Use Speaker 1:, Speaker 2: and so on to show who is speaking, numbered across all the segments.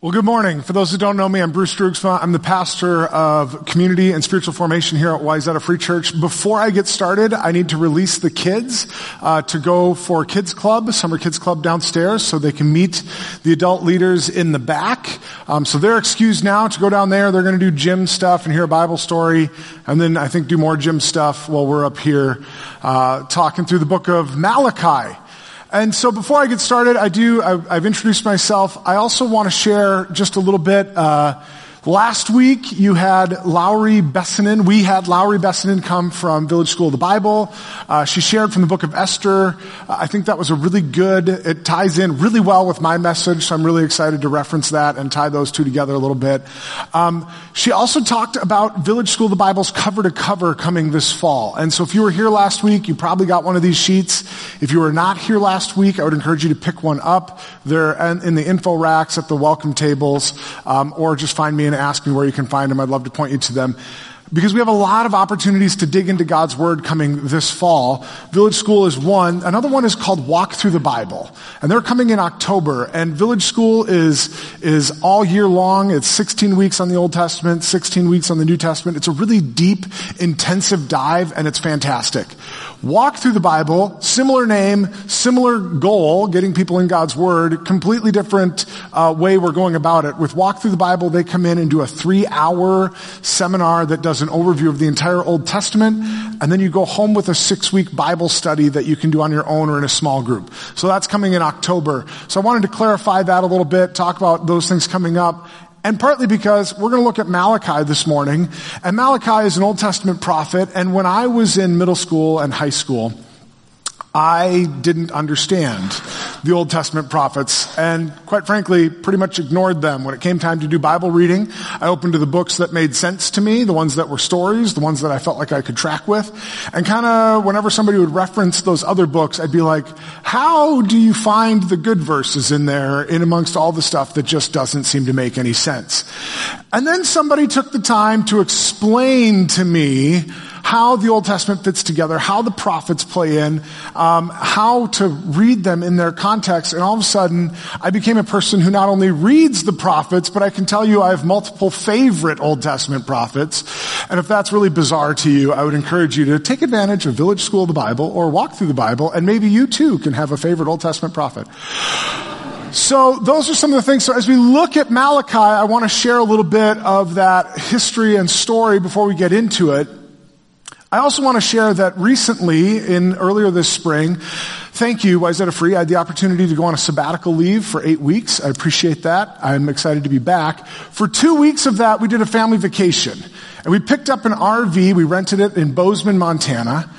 Speaker 1: Well, good morning. For those who don't know me, I'm Bruce Droogsma. I'm the pastor of community and spiritual formation here at Wayzata Free Church. Before I get started, I need to release the kids uh, to go for Kids Club, Summer Kids Club downstairs, so they can meet the adult leaders in the back. Um, so they're excused now to go down there. They're going to do gym stuff and hear a Bible story, and then I think do more gym stuff while we're up here uh, talking through the book of Malachi. And so before I get started, I do, I, have introduced myself. I also want to share just a little bit, uh, Last week you had Lowry Bessinen. We had Lowry Bessinen come from Village School of the Bible. Uh, she shared from the book of Esther. Uh, I think that was a really good, it ties in really well with my message, so I'm really excited to reference that and tie those two together a little bit. Um, she also talked about Village School of the Bible's cover to cover coming this fall. And so if you were here last week, you probably got one of these sheets. If you were not here last week, I would encourage you to pick one up. They're in the info racks at the welcome tables, um, or just find me and ask me where you can find them. I'd love to point you to them. Because we have a lot of opportunities to dig into God's Word coming this fall. Village School is one. Another one is called Walk Through the Bible. And they're coming in October. And Village School is, is all year long. It's 16 weeks on the Old Testament, 16 weeks on the New Testament. It's a really deep, intensive dive, and it's fantastic. Walk through the Bible, similar name, similar goal, getting people in God's Word, completely different uh, way we're going about it. With Walk Through the Bible, they come in and do a three-hour seminar that does an overview of the entire Old Testament, and then you go home with a six-week Bible study that you can do on your own or in a small group. So that's coming in October. So I wanted to clarify that a little bit, talk about those things coming up, and partly because we're going to look at Malachi this morning. And Malachi is an Old Testament prophet. And when I was in middle school and high school, I didn't understand the Old Testament prophets and quite frankly pretty much ignored them. When it came time to do Bible reading, I opened to the books that made sense to me, the ones that were stories, the ones that I felt like I could track with. And kind of whenever somebody would reference those other books, I'd be like, how do you find the good verses in there in amongst all the stuff that just doesn't seem to make any sense? And then somebody took the time to explain to me how the Old Testament fits together, how the prophets play in, um, how to read them in their context. And all of a sudden, I became a person who not only reads the prophets, but I can tell you I have multiple favorite Old Testament prophets. And if that's really bizarre to you, I would encourage you to take advantage of Village School of the Bible or walk through the Bible, and maybe you too can have a favorite Old Testament prophet. So those are some of the things. So as we look at Malachi, I want to share a little bit of that history and story before we get into it. I also want to share that recently, in earlier this spring, thank you, Wayzata Free. I had the opportunity to go on a sabbatical leave for eight weeks. I appreciate that. I'm excited to be back. For two weeks of that, we did a family vacation. And we picked up an RV, we rented it in Bozeman, Montana,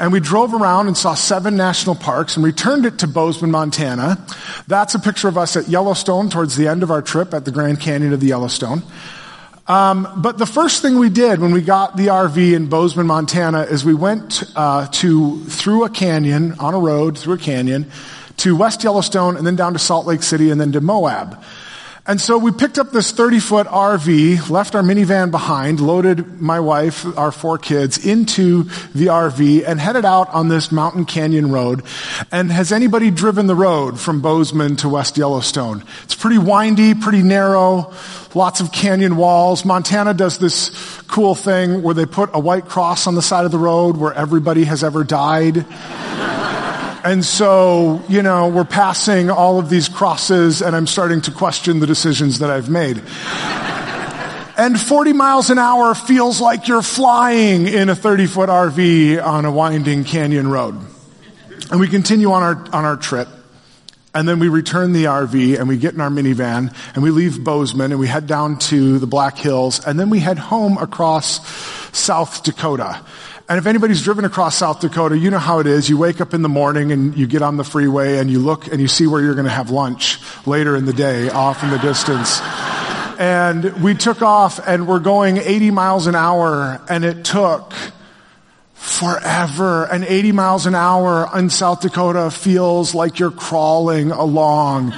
Speaker 1: and we drove around and saw seven national parks and returned it to Bozeman, Montana. That's a picture of us at Yellowstone towards the end of our trip at the Grand Canyon of the Yellowstone. Um, but the first thing we did when we got the RV in Bozeman, Montana, is we went uh, to through a canyon on a road through a canyon to West Yellowstone, and then down to Salt Lake City, and then to Moab. And so we picked up this 30 foot RV, left our minivan behind, loaded my wife, our four kids into the RV and headed out on this mountain canyon road. And has anybody driven the road from Bozeman to West Yellowstone? It's pretty windy, pretty narrow, lots of canyon walls. Montana does this cool thing where they put a white cross on the side of the road where everybody has ever died. And so, you know, we're passing all of these crosses and I'm starting to question the decisions that I've made. and 40 miles an hour feels like you're flying in a 30 foot RV on a winding canyon road. And we continue on our, on our trip. And then we return the RV and we get in our minivan and we leave Bozeman and we head down to the Black Hills and then we head home across South Dakota. And if anybody's driven across South Dakota, you know how it is. You wake up in the morning and you get on the freeway and you look and you see where you're going to have lunch later in the day off in the distance. And we took off and we're going 80 miles an hour and it took forever. And 80 miles an hour in South Dakota feels like you're crawling along.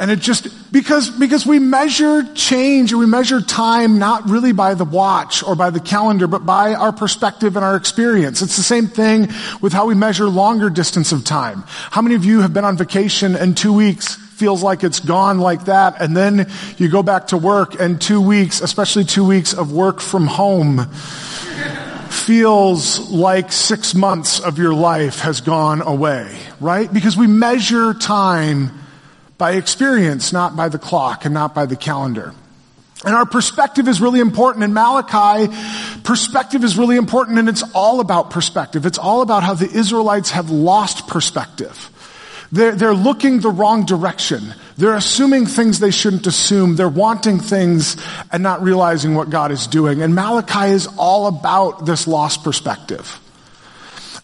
Speaker 1: And it just, because, because we measure change and we measure time not really by the watch or by the calendar, but by our perspective and our experience. It's the same thing with how we measure longer distance of time. How many of you have been on vacation and two weeks feels like it's gone like that. And then you go back to work and two weeks, especially two weeks of work from home, feels like six months of your life has gone away, right? Because we measure time by experience, not by the clock and not by the calendar. And our perspective is really important. In Malachi, perspective is really important and it's all about perspective. It's all about how the Israelites have lost perspective. They're, they're looking the wrong direction. They're assuming things they shouldn't assume. They're wanting things and not realizing what God is doing. And Malachi is all about this lost perspective.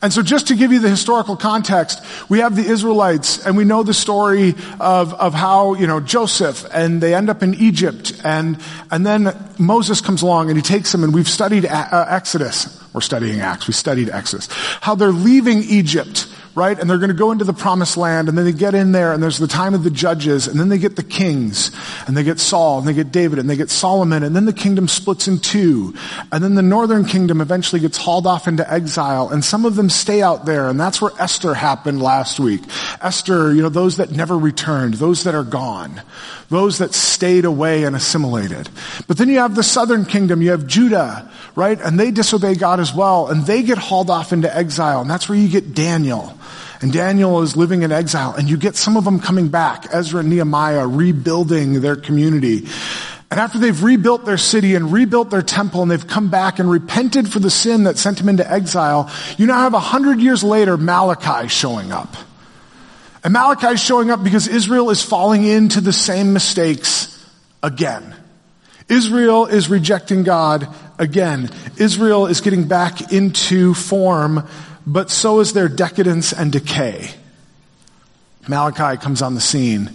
Speaker 1: And so just to give you the historical context, we have the Israelites and we know the story of, of how, you know, Joseph and they end up in Egypt and, and then Moses comes along and he takes them and we've studied uh, Exodus. We're studying Acts. We studied Exodus. How they're leaving Egypt right? And they're going to go into the promised land and then they get in there and there's the time of the judges and then they get the kings and they get Saul and they get David and they get Solomon and then the kingdom splits in two and then the northern kingdom eventually gets hauled off into exile and some of them stay out there and that's where Esther happened last week. Esther, you know, those that never returned, those that are gone, those that stayed away and assimilated. But then you have the southern kingdom, you have Judah, right? And they disobey God as well and they get hauled off into exile and that's where you get Daniel and Daniel is living in exile and you get some of them coming back, Ezra and Nehemiah rebuilding their community. And after they've rebuilt their city and rebuilt their temple and they've come back and repented for the sin that sent them into exile, you now have a hundred years later Malachi showing up. And Malachi is showing up because Israel is falling into the same mistakes again. Israel is rejecting God again. Israel is getting back into form but so is their decadence and decay. Malachi comes on the scene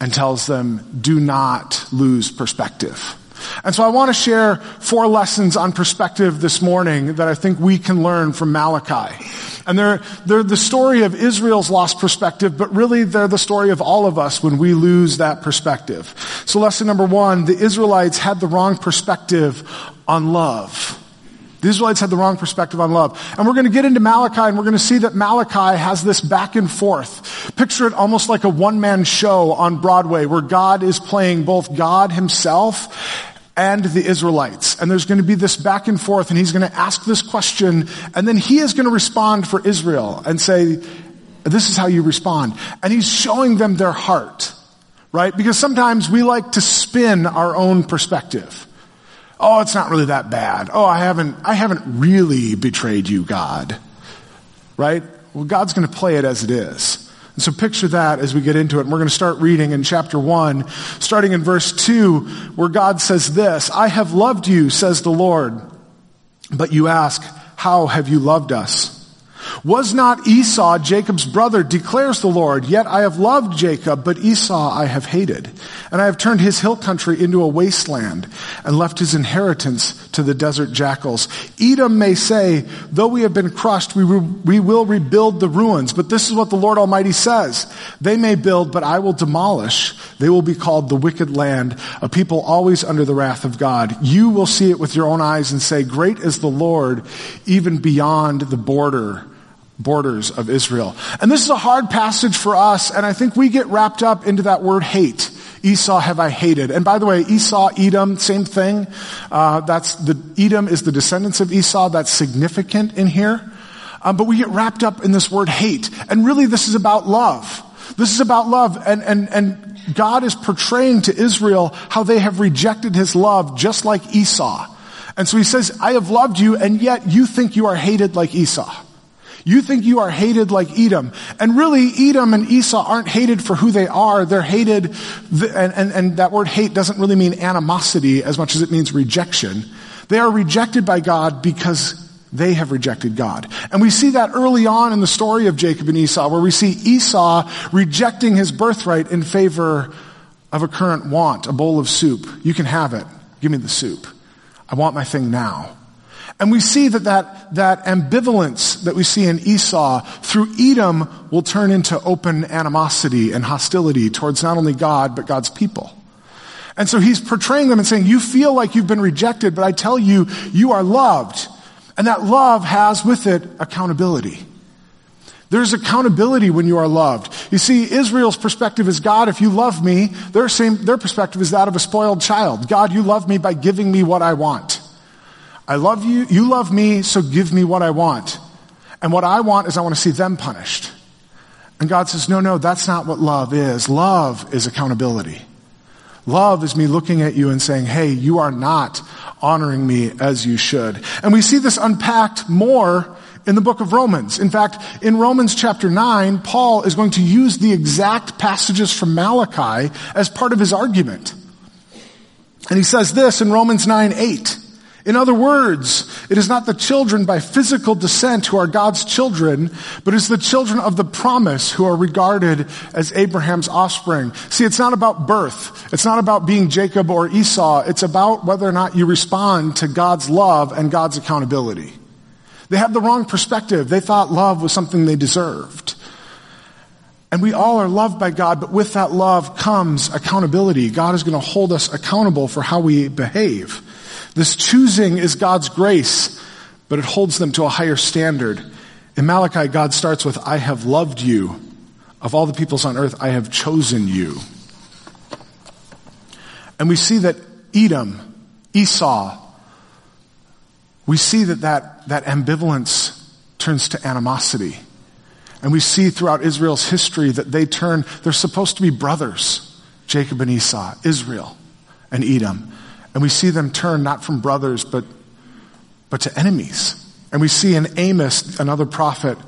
Speaker 1: and tells them, do not lose perspective. And so I want to share four lessons on perspective this morning that I think we can learn from Malachi. And they're, they're the story of Israel's lost perspective, but really they're the story of all of us when we lose that perspective. So lesson number one, the Israelites had the wrong perspective on love. The Israelites had the wrong perspective on love. And we're going to get into Malachi and we're going to see that Malachi has this back and forth. Picture it almost like a one-man show on Broadway where God is playing both God himself and the Israelites. And there's going to be this back and forth and he's going to ask this question and then he is going to respond for Israel and say, this is how you respond. And he's showing them their heart, right? Because sometimes we like to spin our own perspective. Oh, it's not really that bad. Oh, I haven't, I haven't really betrayed you, God. Right? Well, God's going to play it as it is. And so picture that as we get into it. And we're going to start reading in chapter one, starting in verse two, where God says this, I have loved you, says the Lord. But you ask, how have you loved us? Was not Esau Jacob's brother, declares the Lord, yet I have loved Jacob, but Esau I have hated. And I have turned his hill country into a wasteland and left his inheritance to the desert jackals. Edom may say, though we have been crushed, we, re- we will rebuild the ruins. But this is what the Lord Almighty says. They may build, but I will demolish. They will be called the wicked land, a people always under the wrath of God. You will see it with your own eyes and say, great is the Lord, even beyond the border borders of Israel. And this is a hard passage for us, and I think we get wrapped up into that word hate. Esau have I hated. And by the way, Esau, Edom, same thing. Uh, that's the Edom is the descendants of Esau. That's significant in here. Um, but we get wrapped up in this word hate, and really, this is about love. This is about love, and and and God is portraying to Israel how they have rejected His love, just like Esau. And so He says, "I have loved you, and yet you think you are hated like Esau." You think you are hated like Edom. And really, Edom and Esau aren't hated for who they are. They're hated, and, and, and that word hate doesn't really mean animosity as much as it means rejection. They are rejected by God because they have rejected God. And we see that early on in the story of Jacob and Esau, where we see Esau rejecting his birthright in favor of a current want, a bowl of soup. You can have it. Give me the soup. I want my thing now. And we see that, that that ambivalence that we see in Esau through Edom will turn into open animosity and hostility towards not only God, but God's people. And so he's portraying them and saying, you feel like you've been rejected, but I tell you, you are loved. And that love has with it accountability. There's accountability when you are loved. You see, Israel's perspective is God, if you love me, their same, their perspective is that of a spoiled child. God, you love me by giving me what I want. I love you, you love me, so give me what I want. And what I want is I want to see them punished. And God says, no, no, that's not what love is. Love is accountability. Love is me looking at you and saying, hey, you are not honoring me as you should. And we see this unpacked more in the book of Romans. In fact, in Romans chapter 9, Paul is going to use the exact passages from Malachi as part of his argument. And he says this in Romans 9, 8. In other words, it is not the children by physical descent who are God's children, but it's the children of the promise who are regarded as Abraham's offspring. See, it's not about birth. It's not about being Jacob or Esau. It's about whether or not you respond to God's love and God's accountability. They had the wrong perspective. They thought love was something they deserved. And we all are loved by God, but with that love comes accountability. God is going to hold us accountable for how we behave. This choosing is God's grace, but it holds them to a higher standard. In Malachi, God starts with, I have loved you. Of all the peoples on earth, I have chosen you. And we see that Edom, Esau, we see that that, that ambivalence turns to animosity. And we see throughout Israel's history that they turn, they're supposed to be brothers, Jacob and Esau, Israel and Edom. And we see them turn not from brothers, but, but to enemies. And we see in Amos, another prophet,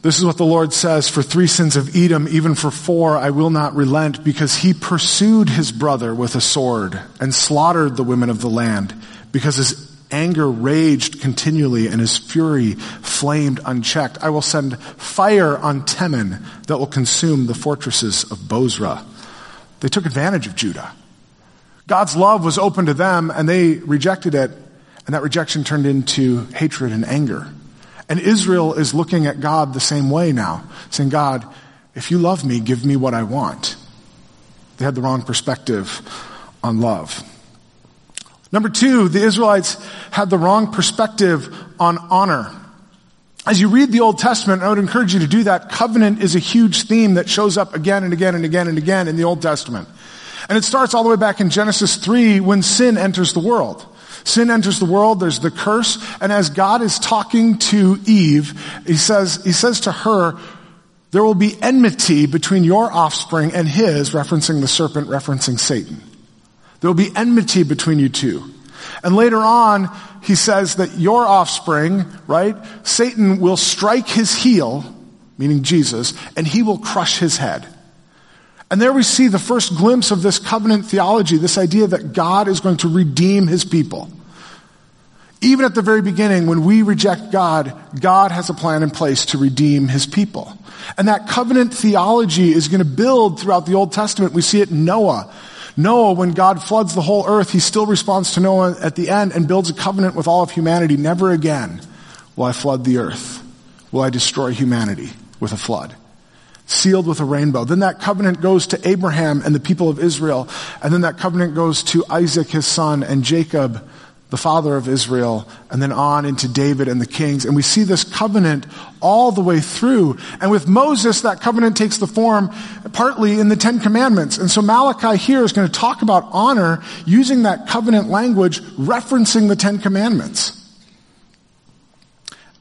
Speaker 1: this is what the Lord says, for three sins of Edom, even for four, I will not relent because he pursued his brother with a sword and slaughtered the women of the land because his anger raged continually and his fury flamed unchecked. I will send fire on Teman that will consume the fortresses of Bozrah. They took advantage of Judah. God's love was open to them and they rejected it, and that rejection turned into hatred and anger. And Israel is looking at God the same way now, saying, God, if you love me, give me what I want. They had the wrong perspective on love. Number two, the Israelites had the wrong perspective on honor. As you read the Old Testament, I would encourage you to do that. Covenant is a huge theme that shows up again and again and again and again in the Old Testament. And it starts all the way back in Genesis 3 when sin enters the world. Sin enters the world, there's the curse, and as God is talking to Eve, he says, he says to her, there will be enmity between your offspring and his, referencing the serpent, referencing Satan. There will be enmity between you two. And later on, he says that your offspring, right, Satan will strike his heel, meaning Jesus, and he will crush his head. And there we see the first glimpse of this covenant theology, this idea that God is going to redeem his people. Even at the very beginning, when we reject God, God has a plan in place to redeem his people. And that covenant theology is going to build throughout the Old Testament. We see it in Noah. Noah, when God floods the whole earth, he still responds to Noah at the end and builds a covenant with all of humanity. Never again will I flood the earth. Will I destroy humanity with a flood sealed with a rainbow. Then that covenant goes to Abraham and the people of Israel. And then that covenant goes to Isaac, his son, and Jacob, the father of Israel, and then on into David and the kings. And we see this covenant all the way through. And with Moses, that covenant takes the form partly in the Ten Commandments. And so Malachi here is going to talk about honor using that covenant language, referencing the Ten Commandments.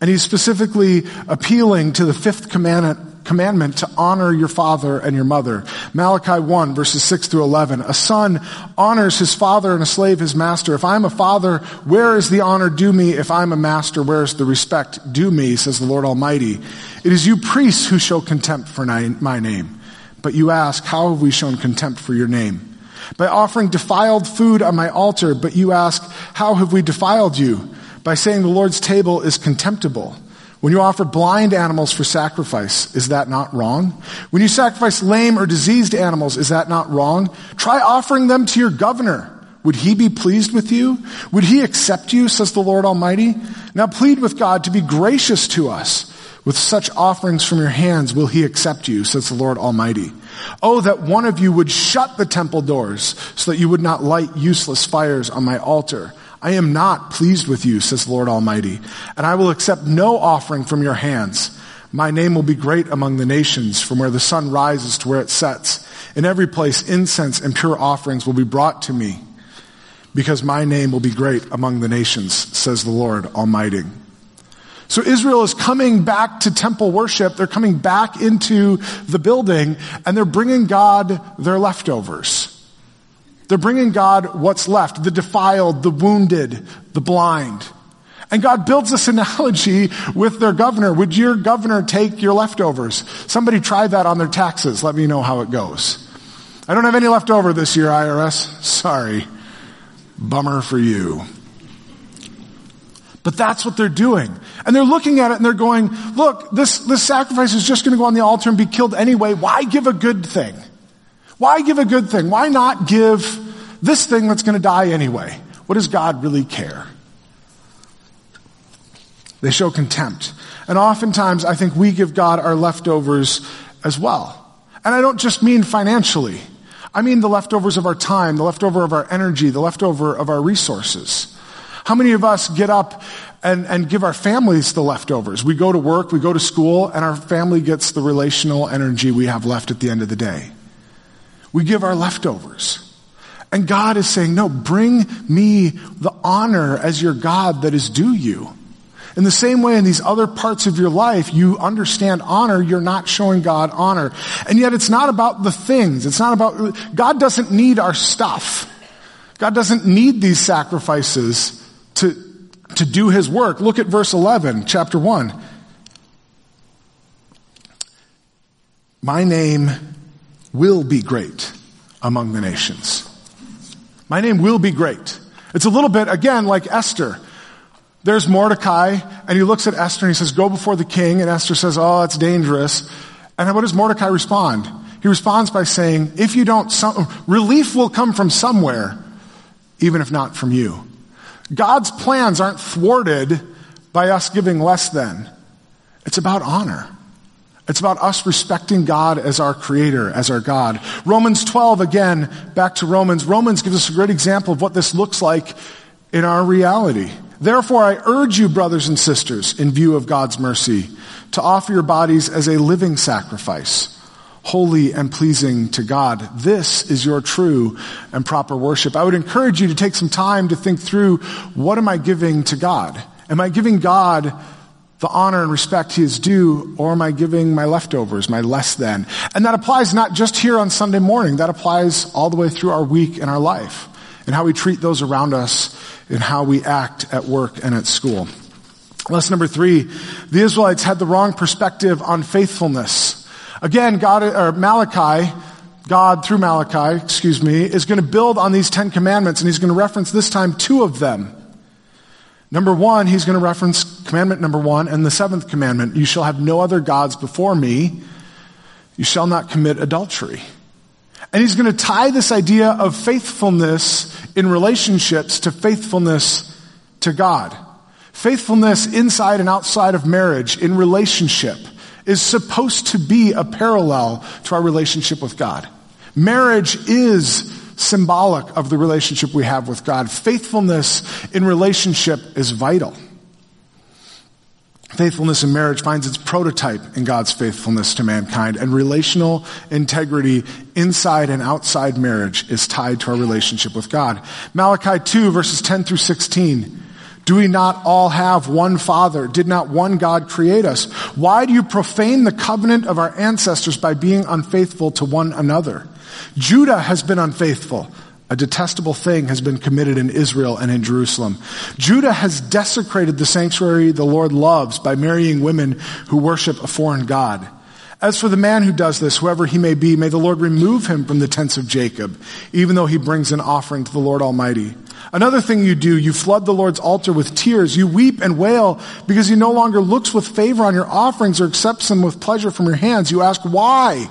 Speaker 1: And he's specifically appealing to the fifth commandment commandment to honor your father and your mother. Malachi 1 verses 6 through 11. A son honors his father and a slave his master. If I'm a father, where is the honor due me? If I'm a master, where is the respect due me? Says the Lord Almighty. It is you priests who show contempt for my name. But you ask, how have we shown contempt for your name? By offering defiled food on my altar, but you ask, how have we defiled you? By saying the Lord's table is contemptible. When you offer blind animals for sacrifice, is that not wrong? When you sacrifice lame or diseased animals, is that not wrong? Try offering them to your governor. Would he be pleased with you? Would he accept you, says the Lord Almighty? Now plead with God to be gracious to us. With such offerings from your hands will he accept you, says the Lord Almighty. Oh, that one of you would shut the temple doors so that you would not light useless fires on my altar. I am not pleased with you, says the Lord Almighty, and I will accept no offering from your hands. My name will be great among the nations, from where the sun rises to where it sets. In every place, incense and pure offerings will be brought to me, because my name will be great among the nations, says the Lord Almighty. So Israel is coming back to temple worship. They're coming back into the building and they're bringing God their leftovers. They're bringing God what's left, the defiled, the wounded, the blind. And God builds this analogy with their governor. Would your governor take your leftovers? Somebody try that on their taxes. Let me know how it goes. I don't have any left over this year, IRS. Sorry. Bummer for you. But that's what they're doing. And they're looking at it and they're going, look, this, this sacrifice is just going to go on the altar and be killed anyway. Why give a good thing? Why give a good thing? Why not give this thing that's going to die anyway? What does God really care? They show contempt. And oftentimes, I think we give God our leftovers as well. And I don't just mean financially. I mean the leftovers of our time, the leftover of our energy, the leftover of our resources. How many of us get up and, and give our families the leftovers? We go to work, we go to school, and our family gets the relational energy we have left at the end of the day. We give our leftovers. And God is saying, no, bring me the honor as your God that is due you. In the same way, in these other parts of your life, you understand honor, you're not showing God honor. And yet it's not about the things. It's not about, God doesn't need our stuff. God doesn't need these sacrifices to, to do his work. Look at verse 11, chapter 1. My name will be great among the nations. My name will be great. It's a little bit, again, like Esther. There's Mordecai, and he looks at Esther and he says, Go before the king. And Esther says, Oh, it's dangerous. And what does Mordecai respond? He responds by saying, If you don't, some, relief will come from somewhere, even if not from you. God's plans aren't thwarted by us giving less than. It's about honor. It's about us respecting God as our creator, as our God. Romans 12, again, back to Romans. Romans gives us a great example of what this looks like in our reality. Therefore, I urge you, brothers and sisters, in view of God's mercy, to offer your bodies as a living sacrifice, holy and pleasing to God. This is your true and proper worship. I would encourage you to take some time to think through what am I giving to God? Am I giving God the honor and respect he is due, or am I giving my leftovers, my less than? And that applies not just here on Sunday morning, that applies all the way through our week and our life, and how we treat those around us and how we act at work and at school. Lesson number three, the Israelites had the wrong perspective on faithfulness. Again, God, or Malachi, God through Malachi, excuse me, is going to build on these Ten Commandments and he's going to reference this time two of them. Number one, he's going to reference commandment number one and the seventh commandment. You shall have no other gods before me. You shall not commit adultery. And he's going to tie this idea of faithfulness in relationships to faithfulness to God. Faithfulness inside and outside of marriage in relationship is supposed to be a parallel to our relationship with God. Marriage is symbolic of the relationship we have with God. Faithfulness in relationship is vital. Faithfulness in marriage finds its prototype in God's faithfulness to mankind, and relational integrity inside and outside marriage is tied to our relationship with God. Malachi 2 verses 10 through 16. Do we not all have one Father? Did not one God create us? Why do you profane the covenant of our ancestors by being unfaithful to one another? Judah has been unfaithful. A detestable thing has been committed in Israel and in Jerusalem. Judah has desecrated the sanctuary the Lord loves by marrying women who worship a foreign God. As for the man who does this, whoever he may be, may the Lord remove him from the tents of Jacob, even though he brings an offering to the Lord Almighty. Another thing you do, you flood the Lord's altar with tears. You weep and wail because he no longer looks with favor on your offerings or accepts them with pleasure from your hands. You ask why?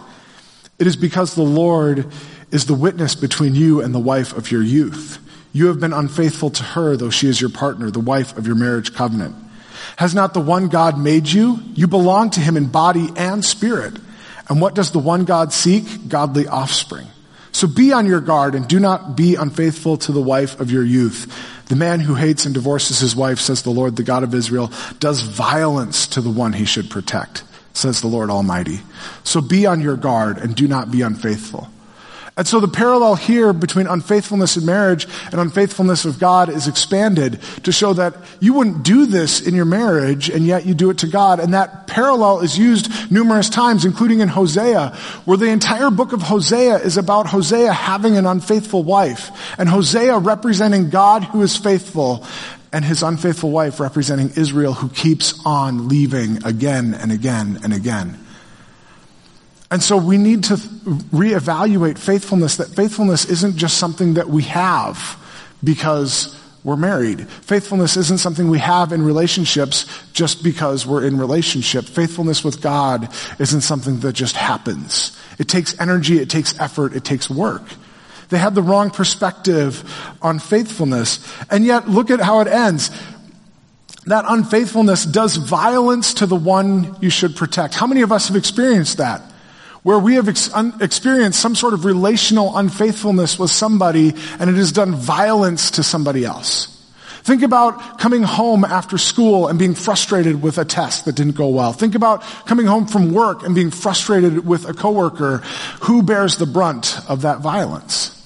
Speaker 1: It is because the Lord is the witness between you and the wife of your youth. You have been unfaithful to her, though she is your partner, the wife of your marriage covenant. Has not the one God made you? You belong to him in body and spirit. And what does the one God seek? Godly offspring. So be on your guard and do not be unfaithful to the wife of your youth. The man who hates and divorces his wife, says the Lord, the God of Israel, does violence to the one he should protect, says the Lord Almighty. So be on your guard and do not be unfaithful. And so the parallel here between unfaithfulness in marriage and unfaithfulness of God is expanded to show that you wouldn't do this in your marriage and yet you do it to God. And that parallel is used numerous times, including in Hosea, where the entire book of Hosea is about Hosea having an unfaithful wife and Hosea representing God who is faithful and his unfaithful wife representing Israel who keeps on leaving again and again and again. And so we need to reevaluate faithfulness, that faithfulness isn't just something that we have because we're married. Faithfulness isn't something we have in relationships just because we're in relationship. Faithfulness with God isn't something that just happens. It takes energy, it takes effort, it takes work. They had the wrong perspective on faithfulness. And yet, look at how it ends. That unfaithfulness does violence to the one you should protect. How many of us have experienced that? where we have ex- un- experienced some sort of relational unfaithfulness with somebody and it has done violence to somebody else. Think about coming home after school and being frustrated with a test that didn't go well. Think about coming home from work and being frustrated with a coworker. Who bears the brunt of that violence?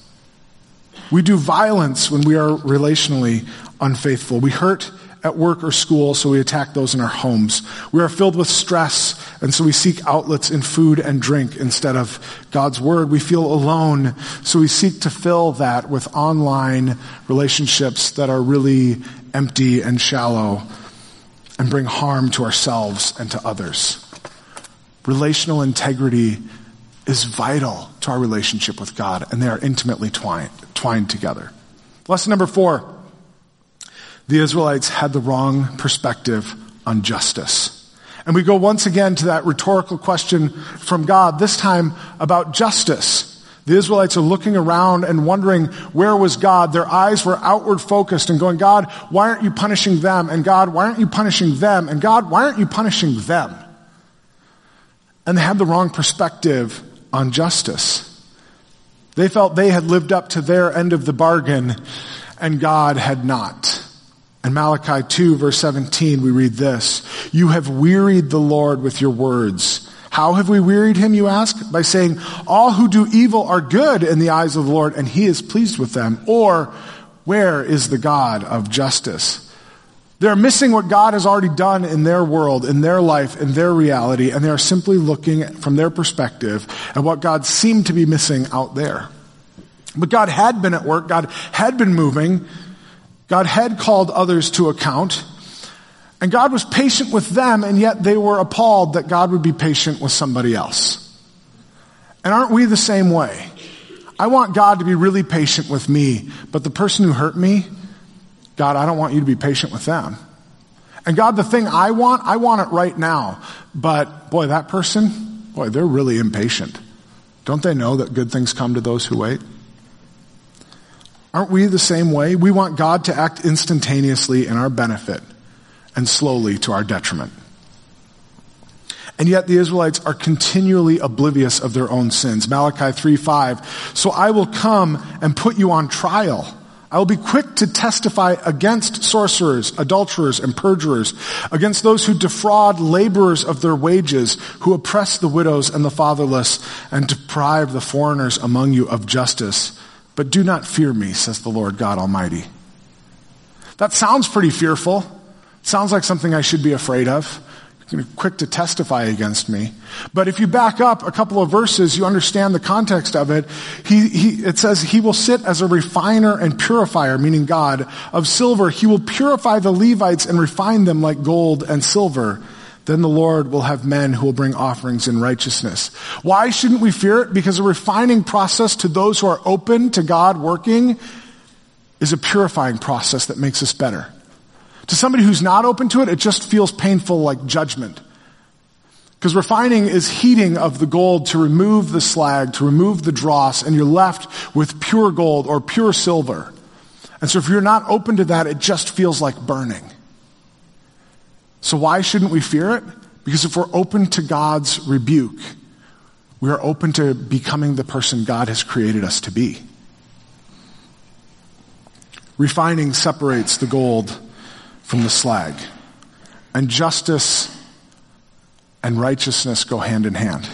Speaker 1: We do violence when we are relationally unfaithful. We hurt at work or school, so we attack those in our homes. We are filled with stress, and so we seek outlets in food and drink instead of God's word. We feel alone, so we seek to fill that with online relationships that are really empty and shallow and bring harm to ourselves and to others. Relational integrity is vital to our relationship with God, and they are intimately twined, twined together. Lesson number four the Israelites had the wrong perspective on justice. And we go once again to that rhetorical question from God, this time about justice. The Israelites are looking around and wondering where was God. Their eyes were outward focused and going, God, why aren't you punishing them? And God, why aren't you punishing them? And God, why aren't you punishing them? And they had the wrong perspective on justice. They felt they had lived up to their end of the bargain and God had not. In Malachi 2 verse 17 we read this, You have wearied the Lord with your words. How have we wearied him, you ask? By saying, all who do evil are good in the eyes of the Lord and he is pleased with them. Or, where is the God of justice? They're missing what God has already done in their world, in their life, in their reality, and they are simply looking from their perspective at what God seemed to be missing out there. But God had been at work, God had been moving, God had called others to account, and God was patient with them, and yet they were appalled that God would be patient with somebody else. And aren't we the same way? I want God to be really patient with me, but the person who hurt me, God, I don't want you to be patient with them. And God, the thing I want, I want it right now. But boy, that person, boy, they're really impatient. Don't they know that good things come to those who wait? Aren't we the same way? We want God to act instantaneously in our benefit and slowly to our detriment. And yet the Israelites are continually oblivious of their own sins. Malachi 3 5. So I will come and put you on trial. I will be quick to testify against sorcerers, adulterers, and perjurers, against those who defraud laborers of their wages, who oppress the widows and the fatherless, and deprive the foreigners among you of justice but do not fear me, says the Lord God Almighty. That sounds pretty fearful. Sounds like something I should be afraid of. You're quick to testify against me. But if you back up a couple of verses, you understand the context of it. He, he, it says, He will sit as a refiner and purifier, meaning God, of silver. He will purify the Levites and refine them like gold and silver. Then the Lord will have men who will bring offerings in righteousness. Why shouldn't we fear it? Because a refining process to those who are open to God working is a purifying process that makes us better. To somebody who's not open to it, it just feels painful like judgment. Because refining is heating of the gold to remove the slag, to remove the dross, and you're left with pure gold or pure silver. And so if you're not open to that, it just feels like burning. So why shouldn't we fear it? Because if we're open to God's rebuke, we are open to becoming the person God has created us to be. Refining separates the gold from the slag. And justice and righteousness go hand in hand.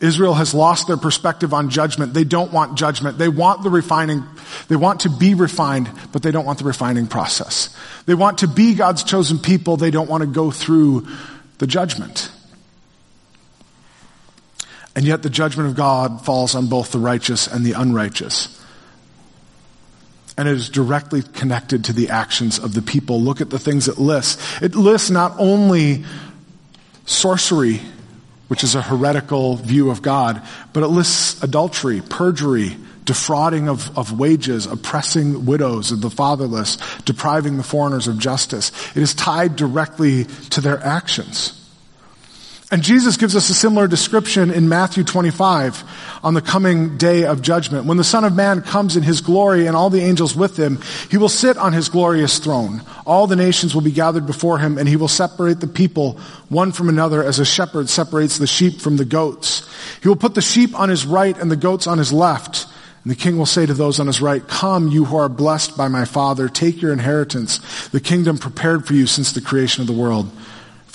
Speaker 1: Israel has lost their perspective on judgment. They don't want judgment. They want the refining, they want to be refined, but they don't want the refining process. They want to be God's chosen people. They don't want to go through the judgment. And yet the judgment of God falls on both the righteous and the unrighteous. And it is directly connected to the actions of the people. Look at the things it lists. It lists not only sorcery, which is a heretical view of God, but it lists adultery, perjury, defrauding of, of wages, oppressing widows and the fatherless, depriving the foreigners of justice. It is tied directly to their actions. And Jesus gives us a similar description in Matthew 25 on the coming day of judgment. When the Son of Man comes in his glory and all the angels with him, he will sit on his glorious throne. All the nations will be gathered before him and he will separate the people one from another as a shepherd separates the sheep from the goats. He will put the sheep on his right and the goats on his left. And the king will say to those on his right, Come, you who are blessed by my Father, take your inheritance, the kingdom prepared for you since the creation of the world.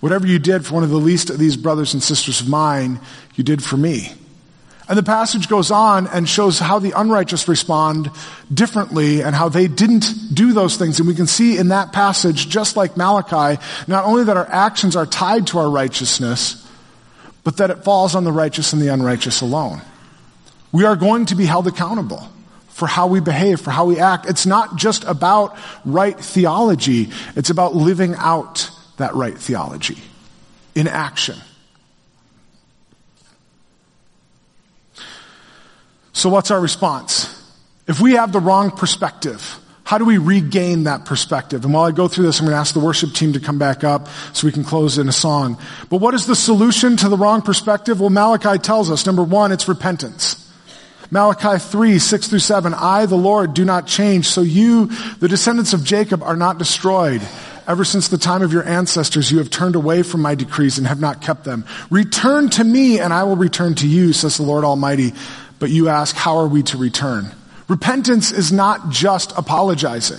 Speaker 1: whatever you did for one of the least of these brothers and sisters of mine, you did for me. And the passage goes on and shows how the unrighteous respond differently and how they didn't do those things. And we can see in that passage, just like Malachi, not only that our actions are tied to our righteousness, but that it falls on the righteous and the unrighteous alone. We are going to be held accountable for how we behave, for how we act. It's not just about right theology. It's about living out that right theology in action. So what's our response? If we have the wrong perspective, how do we regain that perspective? And while I go through this, I'm going to ask the worship team to come back up so we can close in a song. But what is the solution to the wrong perspective? Well, Malachi tells us, number one, it's repentance. Malachi 3, 6 through 7, I, the Lord, do not change, so you, the descendants of Jacob, are not destroyed. Ever since the time of your ancestors, you have turned away from my decrees and have not kept them. Return to me and I will return to you, says the Lord Almighty. But you ask, how are we to return? Repentance is not just apologizing.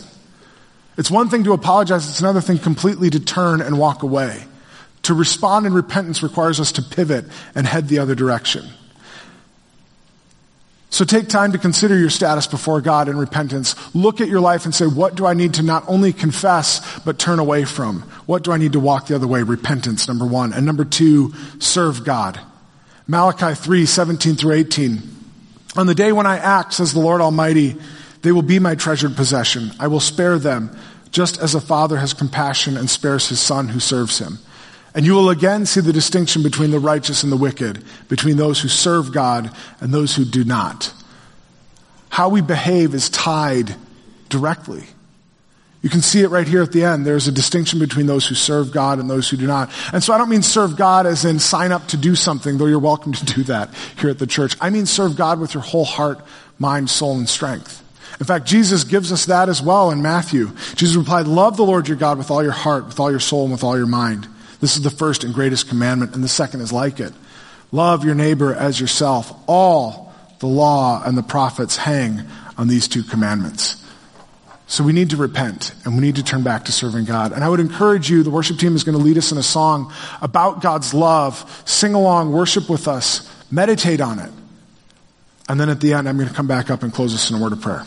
Speaker 1: It's one thing to apologize, it's another thing completely to turn and walk away. To respond in repentance requires us to pivot and head the other direction. So take time to consider your status before God in repentance. Look at your life and say, what do I need to not only confess, but turn away from? What do I need to walk the other way? Repentance, number one. And number two, serve God. Malachi 3, 17 through 18. On the day when I act, says the Lord Almighty, they will be my treasured possession. I will spare them, just as a father has compassion and spares his son who serves him. And you will again see the distinction between the righteous and the wicked, between those who serve God and those who do not. How we behave is tied directly. You can see it right here at the end. There's a distinction between those who serve God and those who do not. And so I don't mean serve God as in sign up to do something, though you're welcome to do that here at the church. I mean serve God with your whole heart, mind, soul, and strength. In fact, Jesus gives us that as well in Matthew. Jesus replied, love the Lord your God with all your heart, with all your soul, and with all your mind. This is the first and greatest commandment, and the second is like it. Love your neighbor as yourself. All the law and the prophets hang on these two commandments. So we need to repent and we need to turn back to serving God. And I would encourage you, the worship team is going to lead us in a song about God's love. Sing along, worship with us, meditate on it. And then at the end, I'm going to come back up and close us in a word of prayer.